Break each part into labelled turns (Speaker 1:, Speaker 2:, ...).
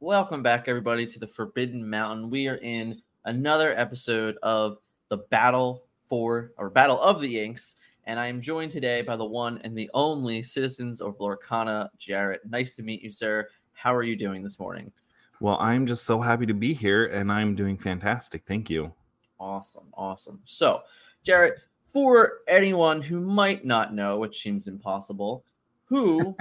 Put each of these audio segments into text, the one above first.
Speaker 1: Welcome back, everybody, to the Forbidden Mountain. We are in another episode of the Battle for or Battle of the Inks, and I am joined today by the one and the only citizens of Lorcana, Jared. Nice to meet you, sir. How are you doing this morning?
Speaker 2: Well, I'm just so happy to be here, and I'm doing fantastic. Thank you.
Speaker 1: Awesome, awesome. So, Jared, for anyone who might not know, which seems impossible, who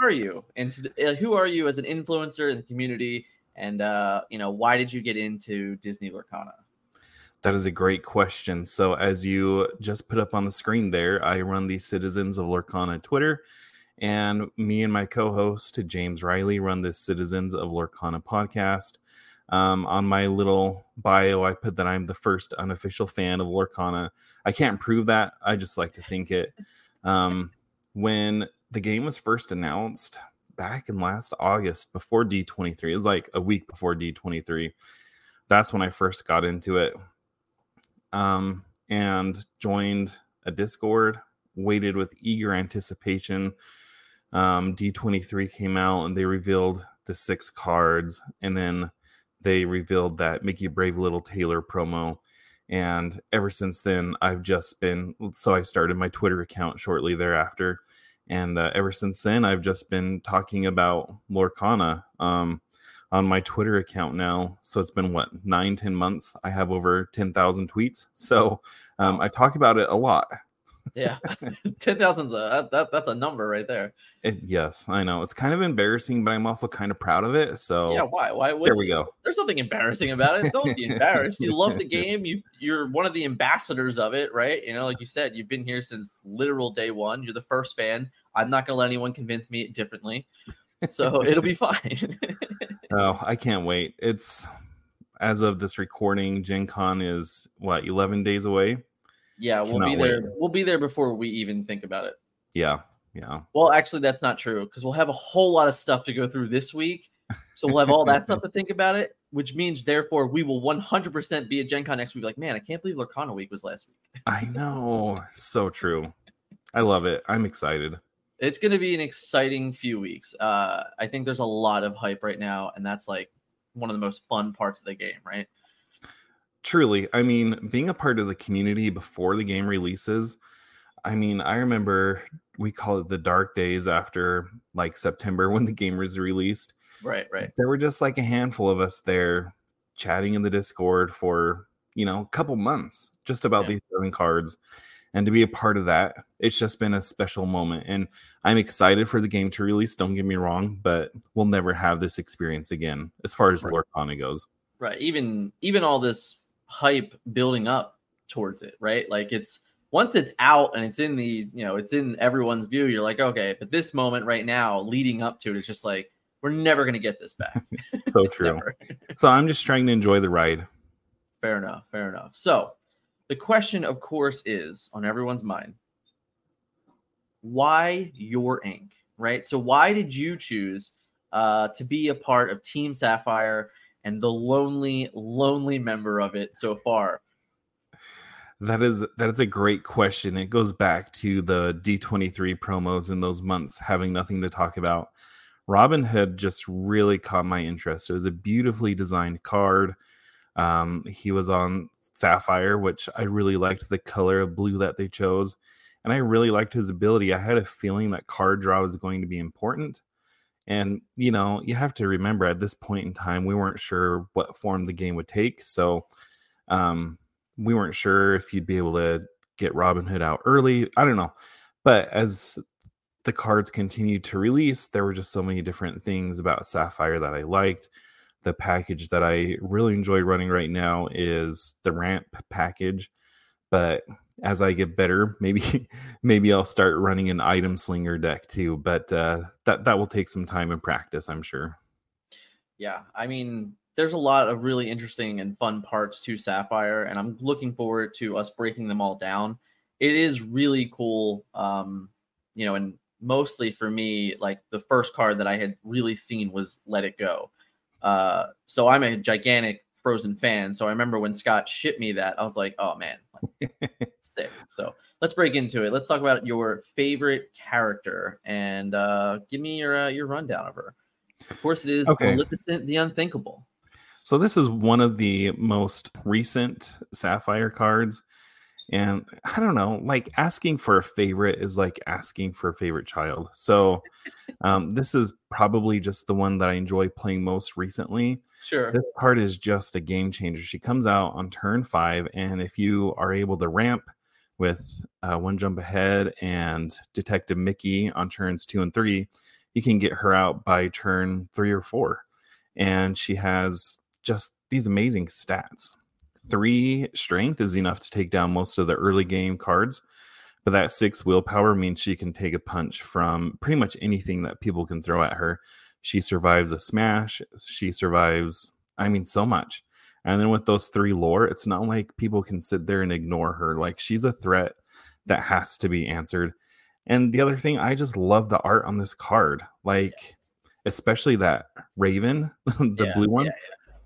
Speaker 1: are you? And the, uh, who are you as an influencer in the community? And uh, you know why did you get into disney lorcana
Speaker 2: that is a great question. So as you just put up on the screen there i run the citizens of lorcana twitter and me and my co-host james riley run the citizens of lorcana podcast. Um, on my little bio i put that i'm the first unofficial fan of lorcana i can't prove that. I just like to think it. Um, when the game was first announced back in last August before D23. It was like a week before D23. That's when I first got into it. Um, and joined a Discord, waited with eager anticipation. Um, D23 came out and they revealed the six cards, and then they revealed that Mickey Brave Little Tailor promo. And ever since then, I've just been so I started my Twitter account shortly thereafter and uh, ever since then i've just been talking about lorcana um, on my twitter account now. So it's been what nine ten months? I have over 10000 tweets. So um, i talk about it a lot
Speaker 1: yeah. 10000's a that, that's a number right there.
Speaker 2: It, yes i know. It's kind of embarrassing but i'm also kind of proud of it so
Speaker 1: yeah why why
Speaker 2: there we go.
Speaker 1: there's nothing embarrassing about it. Don't be embarrassed. You love the game. You you're one of the ambassadors of it right? You know like you said you've been here since literal day one. You're the first fan. I'm not gonna let anyone convince me differently. So it'll be fine.
Speaker 2: Oh i can't wait. It's as of this recording gen con is what 11 days away
Speaker 1: yeah, we'll be there. Wait. We'll be there before we even think about it.
Speaker 2: Yeah, yeah.
Speaker 1: Well, actually, that's not true because we'll have a whole lot of stuff to go through this week. So we'll have all that stuff to think about it, which means therefore we will 100% be at Gen Con next week. Like, man, I can't believe Lorcana week was last week.
Speaker 2: I know, so true. I love it. I'm excited.
Speaker 1: It's going to be an exciting few weeks. Uh, I think there's a lot of hype right now, and that's like one of the most fun parts of the game, right?
Speaker 2: Truly, I mean, being a part of the community before the game releases, I mean, I remember we call it the dark days after like September when the game was released.
Speaker 1: Right, right.
Speaker 2: There were just like a handful of us there chatting in the Discord for, you know, a couple months just about yeah. these seven cards. And to be a part of that, it's just been a special moment. And I'm excited for the game to release. Don't get me wrong, but we'll never have this experience again as far as right. Lorcana goes.
Speaker 1: Right. Even even all this hype building up towards it, right? Like it's once it's out and it's in the, you know, it's in everyone's view, you're like, okay, but this moment right now leading up to it is just like, we're never going to get this back.
Speaker 2: so true. so I'm just trying to enjoy the ride.
Speaker 1: Fair enough. Fair enough. So the question, of course, is on everyone's mind why your ink, right? So why did you choose uh, to be a part of Team Sapphire and the lonely, lonely member of it so far?
Speaker 2: That is that is a great question. It goes back to the D23 promos in those months having nothing to talk about. Robin Hood just really caught my interest. It was a beautifully designed card. Um, he was on Sapphire, which I really liked the color of blue that they chose. And I really liked his ability. I had a feeling that card draw was going to be important. And, you know, you have to remember at this point in time, we weren't sure what form the game would take. So um, we weren't sure if you'd be able to get Robin Hood out early. I don't know. But as the cards continued to release, there were just so many different things about Sapphire that I liked. The package that I really enjoy running right now is the ramp package. But as I get better, maybe maybe I'll start running an item slinger deck too. But uh, that that will take some time and practice, I'm sure.
Speaker 1: Yeah, I mean, there's a lot of really interesting and fun parts to Sapphire, and I'm looking forward to us breaking them all down. It is really cool, um, you know, and mostly for me, like the first card that I had really seen was Let It Go. Uh, so I'm a gigantic Frozen fan, so I remember when Scott shipped me that, I was like, oh man, sick. So let's break into it. Let's talk about your favorite character and uh, give me your uh, your rundown of her. Of course, it is
Speaker 2: Okay.
Speaker 1: Maleficent the Unthinkable.
Speaker 2: So this is one of the most recent Sapphire cards. And I don't know, like asking for a favorite is like asking for a favorite child. So um, this is probably just the one that I enjoy playing most recently.
Speaker 1: Sure.
Speaker 2: This card is just a game changer. She comes out on turn five, and if you are able to ramp with uh, one jump ahead and Detective Mickey on turns two and three, you can get her out by turn three or four. And she has just these amazing stats. Three strength is enough to take down most of the early game cards, but that six willpower means she can take a punch from pretty much anything that people can throw at her. She survives a smash. She survives, I mean, so much. And then with those three lore, it's not like people can sit there and ignore her. Like she's a threat that has to be answered. And the other thing, I just love the art on this card. Like, especially that Raven, the
Speaker 1: Yeah,
Speaker 2: blue one.
Speaker 1: yeah,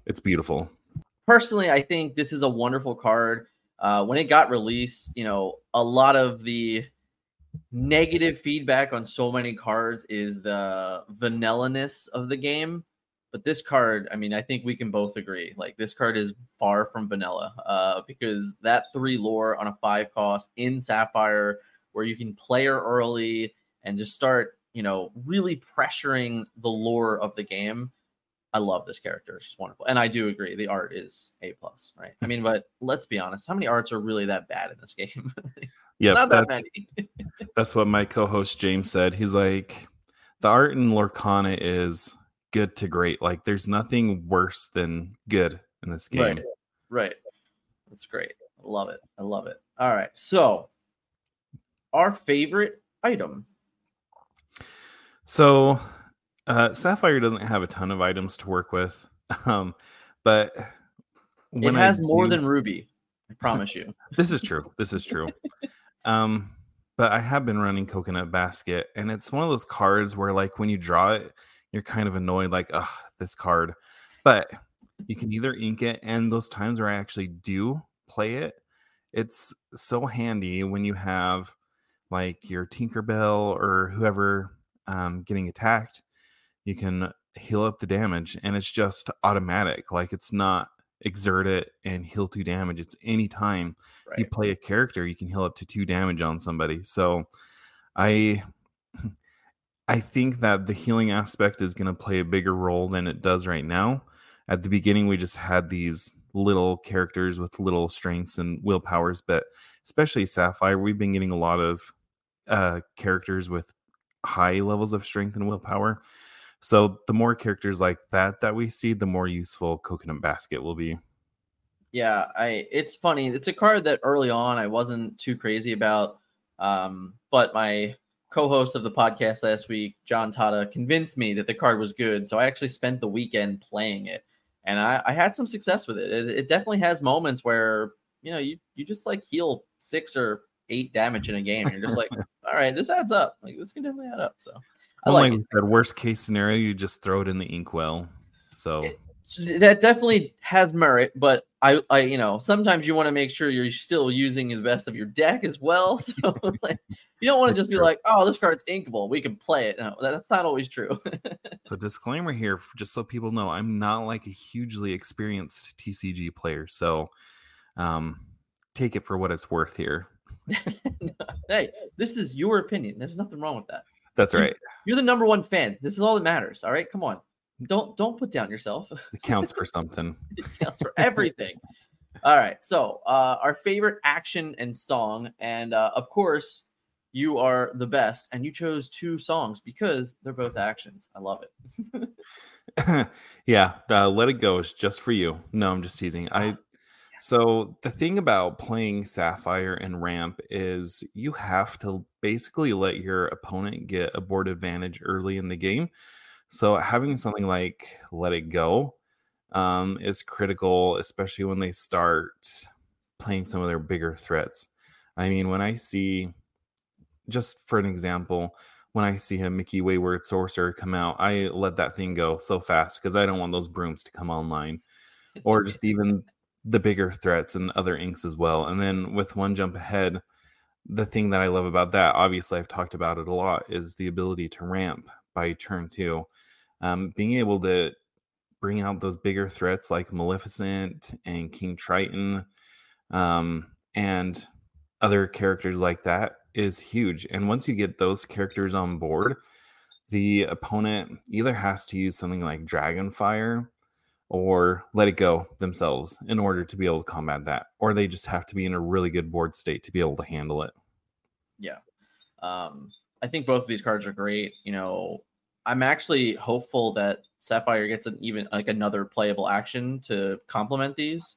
Speaker 2: It's beautiful.
Speaker 1: Personally, I think this is a wonderful card. Uh, when it got released, you know, a lot of the negative feedback on so many cards is the vanilla-ness of the game. But this card, I mean, I think we can both agree. Like this card is far from vanilla, uh, because that three lore on a five cost in Sapphire, where you can player early and just start, you know, really pressuring the lore of the game. I love this character. It's just wonderful. And I do agree. The art is A plus, right? I mean, but let's be honest. How many arts are really that bad in this game?
Speaker 2: Yeah,
Speaker 1: Not that
Speaker 2: that,
Speaker 1: many.
Speaker 2: that's what my co-host James said. He's like, the art in Lorcana is good to great. Like, there's nothing worse than good in this game.
Speaker 1: Right. Right. That's great. I love it. I love it. All right. So our favorite item.
Speaker 2: So, uh, Sapphire doesn't have a ton of items to work with, um, but
Speaker 1: It has more than Ruby. I promise you.
Speaker 2: this is true. This is true. um, but I have been running Coconut Basket, and it's one of those cards where, like, when you draw it, you're kind of annoyed, like, ugh, this card. But you can either ink it, and those times where I actually do play it, it's so handy when you have like your Tinkerbell or whoever um, getting attacked. You can heal up the damage, and it's just automatic. Like, it's not exert it and heal two damage. It's anytime you play a character, you can heal up to two damage on somebody. So I I think that the healing aspect is going to play a bigger role than it does right now. At the beginning, we just had these little characters with little strengths and willpowers, but especially Sapphire, we've been getting a lot of uh, characters with high levels of strength and willpower. So the more characters like that that we see, the more useful Coconut Basket will be.
Speaker 1: Yeah, I it's funny. It's a card that early on I wasn't too crazy about. Um, but my co-host of the podcast last week, John Tata, convinced me that the card was good. So I actually spent the weekend playing it. And I, I had some success with it. it. It definitely has moments where, you know, you you just like heal six or eight damage in a game. You're just like, all right, this adds up. Like this can definitely add up. So
Speaker 2: Well,
Speaker 1: like
Speaker 2: like
Speaker 1: it.
Speaker 2: said, worst case scenario, you just throw it in the inkwell. So
Speaker 1: that definitely has merit, but I, I, you know, sometimes you want to make sure you're still using the best of your deck as well. So like, you don't want to just be like, oh, this card's inkable, we can play it. No, that's not always true.
Speaker 2: So disclaimer here, just so people know, I'm not like a hugely experienced TCG player. So um, take it for what it's worth here.
Speaker 1: hey, this is your opinion. There's nothing wrong with that.
Speaker 2: That's right.
Speaker 1: You're the number one fan. This is all that matters. All right, come on. Don't don't put down yourself.
Speaker 2: It counts for something.
Speaker 1: it counts for everything. All right. So, uh, our favorite action and song, and uh, of course, you are the best, and you chose two songs because they're both actions. I love it.
Speaker 2: yeah, uh, let it go is just for you. No, I'm just teasing. I so the thing about playing Sapphire and Ramp is you have to basically let your opponent get a board advantage early in the game. So having something like Let It Go um, is critical, especially when they start playing some of their bigger threats. I mean, when I see, just for an example, when I see a Mickey Wayward Sorcerer come out, I let that thing go so fast because I don't want those brooms to come online, or just even the bigger threats and other inks as well. And then with one jump ahead, the thing that I love about that, obviously I've talked about it a lot, is the ability to ramp by turn two. um, being able to bring out those bigger threats like Maleficent and King Triton, um, and other characters like that is huge. And once you get those characters on board, the opponent either has to use something like Dragonfire or let it go themselves in order to be able to combat that, or they just have to be in a really good board state to be able to handle it.
Speaker 1: Yeah. Um, I think both of these cards are great. You know, I'm actually hopeful that Sapphire gets an even like another playable action to complement these.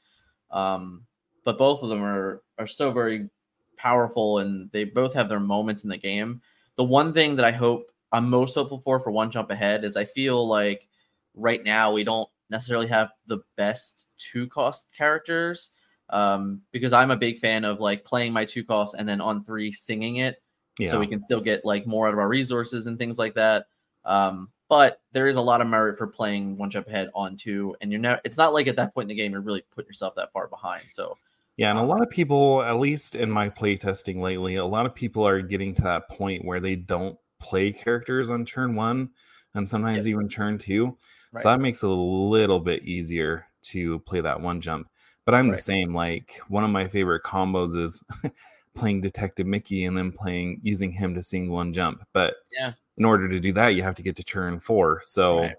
Speaker 1: Um, but both of them are are so very powerful and they both have their moments in the game. The one thing that I hope I'm most hopeful for for one jump ahead is I feel like right now we don't necessarily have the best two cost characters um, because I'm a big fan of like playing my two costs and then on three singing it yeah. so we can still get like more out of our resources and things like that. Um, but there is a lot of merit for playing one jump ahead on two, and you're now it's not like at that point in the game you're really putting yourself that far behind. So
Speaker 2: yeah, and a lot of people, at least in my playtesting lately, a lot of people are getting to that point where they don't play characters on turn one and sometimes yep. even turn two. Right. So that makes it a little bit easier to play that one jump. But I'm right. the same. Like one of my favorite combos is playing Detective Mickey and then playing using him to sing one jump. But
Speaker 1: yeah,
Speaker 2: in order to do that, you have to get to turn four. So, right.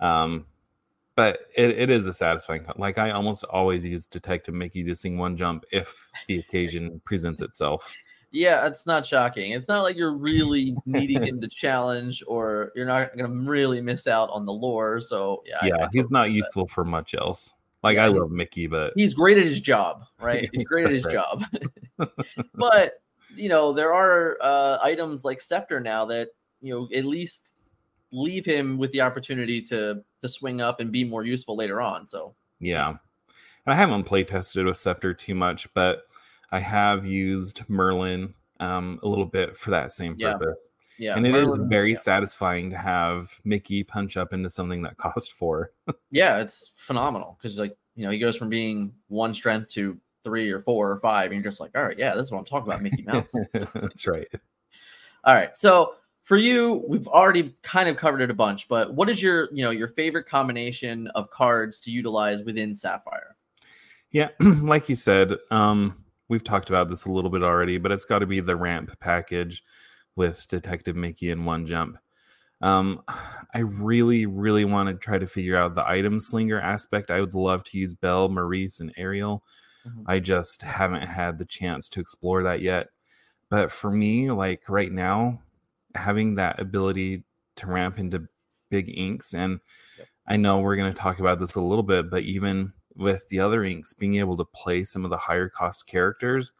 Speaker 2: um, but it, it is a satisfying. Like I almost always use Detective Mickey to sing one jump if the occasion presents itself.
Speaker 1: Yeah, it's not shocking. It's not like you're really needing him to challenge, or you're not going to really miss out on the lore. So yeah,
Speaker 2: yeah, he's not useful that. for much else. Like yeah, I love Mickey, but
Speaker 1: he's great at his job, right? He's great at his job. but you know, there are uh, items like Scepter now that you know at least leave him with the opportunity to to swing up and be more useful later on. So
Speaker 2: yeah, and I haven't play tested with Scepter too much, but I have used Merlin um, a little bit for that same purpose. Yeah. And it Merlin, is very yeah. satisfying to have Mickey punch up into something that cost four.
Speaker 1: yeah, it's phenomenal because like you know he goes from being one strength to three or four or five, and you're just like, all right, yeah, this is what I'm talking about, Mickey Mouse.
Speaker 2: That's right.
Speaker 1: All right, so for you, we've already kind of covered it a bunch, but what is your you know your favorite combination of cards to utilize within Sapphire?
Speaker 2: Yeah, like you said, um, we've talked about this a little bit already, but it's got to be the ramp package with Detective Mickey in one jump. Um, I really, really want to try to figure out the item slinger aspect. I would love to use Belle, Maurice, and Ariel. Mm-hmm. I just haven't had the chance to explore that yet. But for me, like right now, having that ability to ramp into big inks, and yep. I know we're going to talk about this a little bit, but even with the other inks, being able to play some of the higher cost characters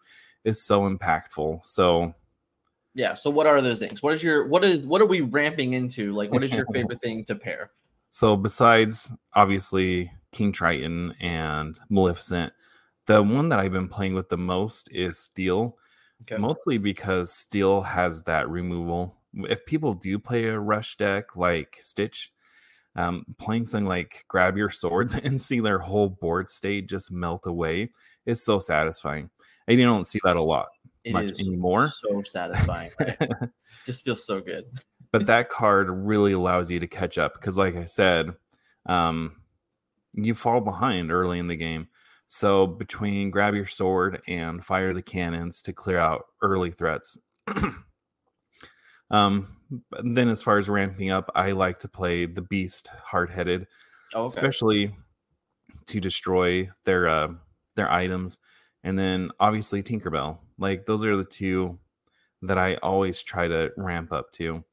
Speaker 2: is so impactful. So
Speaker 1: yeah. So what are those things? What is your what is what are we ramping into? Like what is your favorite thing to pair?
Speaker 2: So besides obviously King Triton and Maleficent, the one that I've been playing with the most is Steel. Okay. Mostly because Steel has that removal. If people do play a rush deck like Stitch, um, playing something like grab your swords and see their whole board state just melt away is so satisfying. And you don't see that a lot it much anymore.
Speaker 1: So satisfying. Right? just feels so good.
Speaker 2: but that card really allows you to catch up because, like I said, um, you fall behind early in the game. So between grab your sword and fire the cannons to clear out early threats. um, then as far as ramping up, I like to play the beast hard headed, oh, okay. especially to destroy their uh, their items, and then obviously Tinkerbell. Like those are the two that I always try to ramp up to.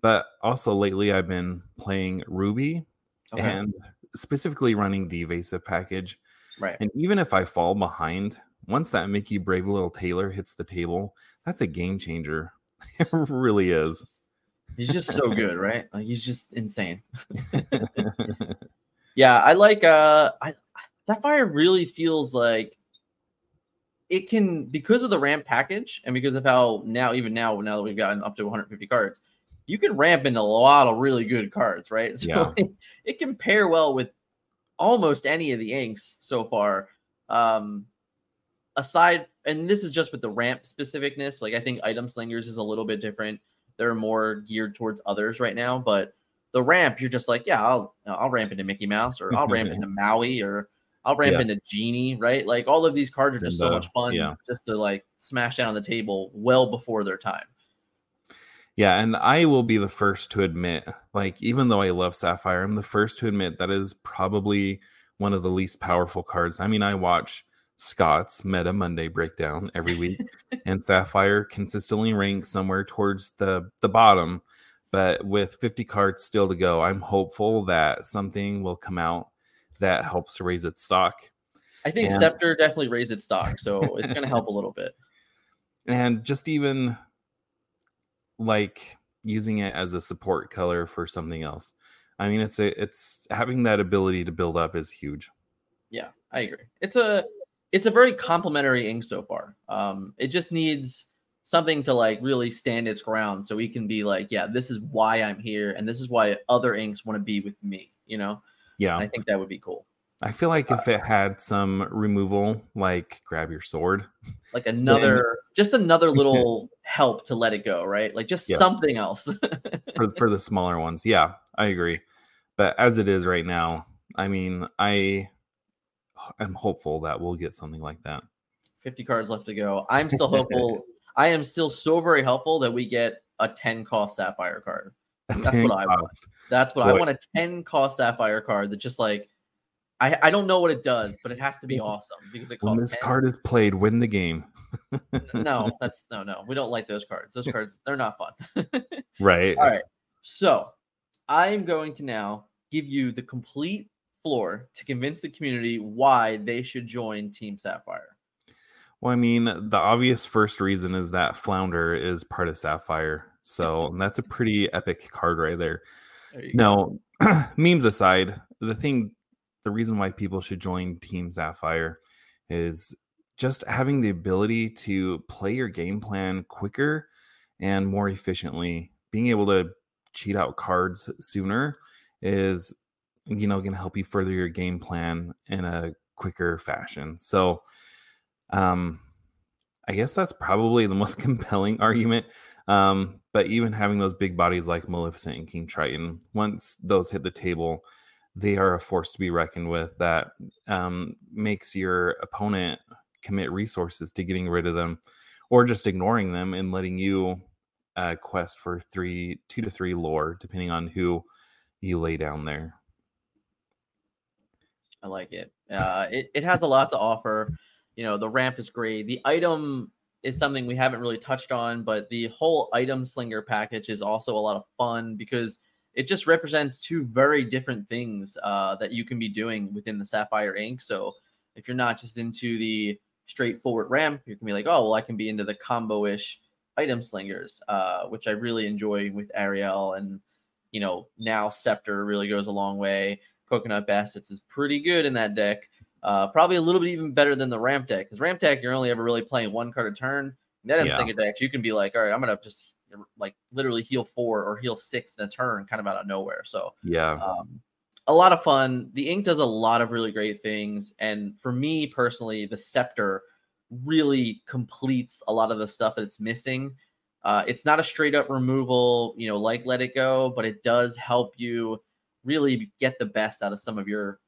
Speaker 2: But also lately, I've been playing Ruby okay. and specifically running the evasive package.
Speaker 1: Right.
Speaker 2: And even if I fall behind, once that Mickey Brave Little Tailor hits the table, that's a game changer. it really is.
Speaker 1: He's just so good, right? Like he's just insane. yeah, I like uh I Sapphire really feels like it can because of the ramp package and because of how now even now now that we've gotten up to 150 cards, you can ramp into a lot of really good cards, right? So yeah. it, it can pair well with almost any of the inks so far. Um aside and this is just with the ramp specificness, like I think item slingers is a little bit different they're more geared towards others right now. But The ramp, you're just like, yeah, I'll I'll ramp into Mickey Mouse or I'll ramp into Maui or I'll ramp
Speaker 2: Yeah.
Speaker 1: into Genie, right? Like all of these cards are just so much fun
Speaker 2: yeah.
Speaker 1: just to like smash down on the table well before their time.
Speaker 2: Yeah, and I will be the first to admit, like, even though I love Sapphire, I'm the first to admit that is probably one of the least powerful cards. I mean, I watch Scott's Meta Monday breakdown every week, and Sapphire consistently ranks somewhere towards the the bottom. But with 50 cards still to go, I'm hopeful that something will come out that helps raise its stock.
Speaker 1: I think
Speaker 2: Yeah.
Speaker 1: Scepter definitely raised its stock, so it's gonna help a little bit.
Speaker 2: and just even like using it as a support color for something else i mean it's a it's having that ability to build up is huge
Speaker 1: Yeah, I agree. It's a it's a very complimentary ink so far. Um, it just needs something to like really stand its ground, so we can be like, yeah, this is why I'm here, and this is why other inks want to be with me. You know,
Speaker 2: yeah
Speaker 1: I think that would be cool.
Speaker 2: i feel like if it had some removal like grab your sword
Speaker 1: Like another, just another little help to let it go, right? Like just
Speaker 2: Yeah.
Speaker 1: something else.
Speaker 2: for for the smaller ones yeah i agree but as it is right now i mean i am hopeful that we'll get something like that
Speaker 1: 50 cards left to go. I'm still hopeful. I am still so very helpful that we get a 10 cost sapphire card. That's what I want. That's what I want a 10 cost sapphire card that just like I, I don't know what it does, but it has to be awesome because it
Speaker 2: when this
Speaker 1: 10.
Speaker 2: card is played win the game
Speaker 1: no, that's no no. We don't like those cards. Those cards they're not fun.
Speaker 2: right
Speaker 1: All right. So I'm going to now give you the complete floor to convince the community why they should join Team Sapphire.
Speaker 2: Well, I mean, the obvious first reason is that Flounder is part of Sapphire. So that's a pretty epic card right there.
Speaker 1: There.
Speaker 2: No, memes aside, the thing, the reason why people should join Team Sapphire is just having the ability to play your game plan quicker and more efficiently. Being able to cheat out cards sooner is, you know, going to help you further your game plan in a quicker fashion. So, um, I guess that's probably the most compelling argument. Um, but even having those big bodies like Maleficent and King Triton, once those hit the table, they are a force to be reckoned with that um, makes your opponent commit resources to getting rid of them or just ignoring them and letting you uh, quest for three, two to three lore, depending on who you lay down there.
Speaker 1: I like it. Uh, it. It has a lot to offer. You know, the ramp is great. The item is something we haven't really touched on, but the whole item slinger package is also a lot of fun because it just represents two very different things uh, that you can be doing within the Sapphire Ink. So if you're not just into the straightforward ramp, you can be like, oh, well, I can be into the combo ish item slingers, uh, which I really enjoy with Ariel. And, you know, now Scepter really goes a long way. Coconut Baskets is pretty good in that deck. Uh, probably a little bit even better than the ramp deck because ramp deck you're only ever really playing one card a turn. That item
Speaker 2: Yeah.
Speaker 1: slinger decks you can be like, all right, I'm gonna just like literally heal four or heal six in a turn, kind of out of nowhere. So
Speaker 2: Yeah.
Speaker 1: um, a lot of fun. The ink does a lot of really great things, and for me personally, the scepter really completes a lot of the stuff that it's missing. Uh, it's not a straight up removal, you know, like Let It Go, but it does help you really get the best out of some of your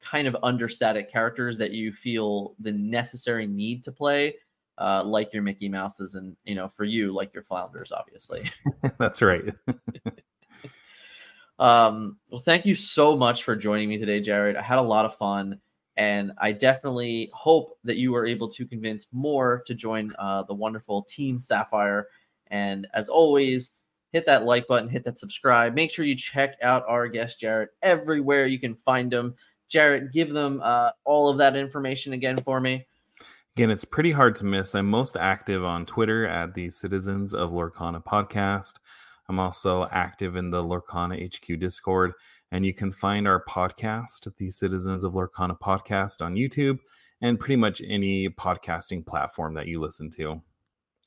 Speaker 1: kind of understatic characters that you feel the necessary need to play, uh, like your Mickey Mouses, and you know, for you, like your Flounders, obviously.
Speaker 2: That's right.
Speaker 1: Um, well, thank you so much for joining me today, Jared. I had a lot of fun, and I definitely hope that you were able to convince more to join uh, the wonderful Team Sapphire. And as always, hit that like button, hit that subscribe. Make sure you check out our guest, Jared, everywhere you can find him. Jared, give them uh, all of that information again for me.
Speaker 2: Again, it's pretty hard to miss. I'm most active on Twitter at the Citizens of Lorcana podcast. I'm also active in the Lorcana HQ Discord, and you can find our podcast, the Citizens of Lorcana podcast, on YouTube and pretty much any podcasting platform that you listen to.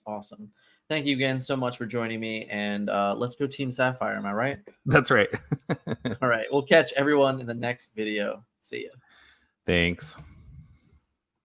Speaker 1: Awesome. Thank you again so much for joining me. And uh, let's go Team Sapphire. Am I right?
Speaker 2: That's right.
Speaker 1: All right. We'll catch everyone in the next video. See ya.
Speaker 2: Thanks.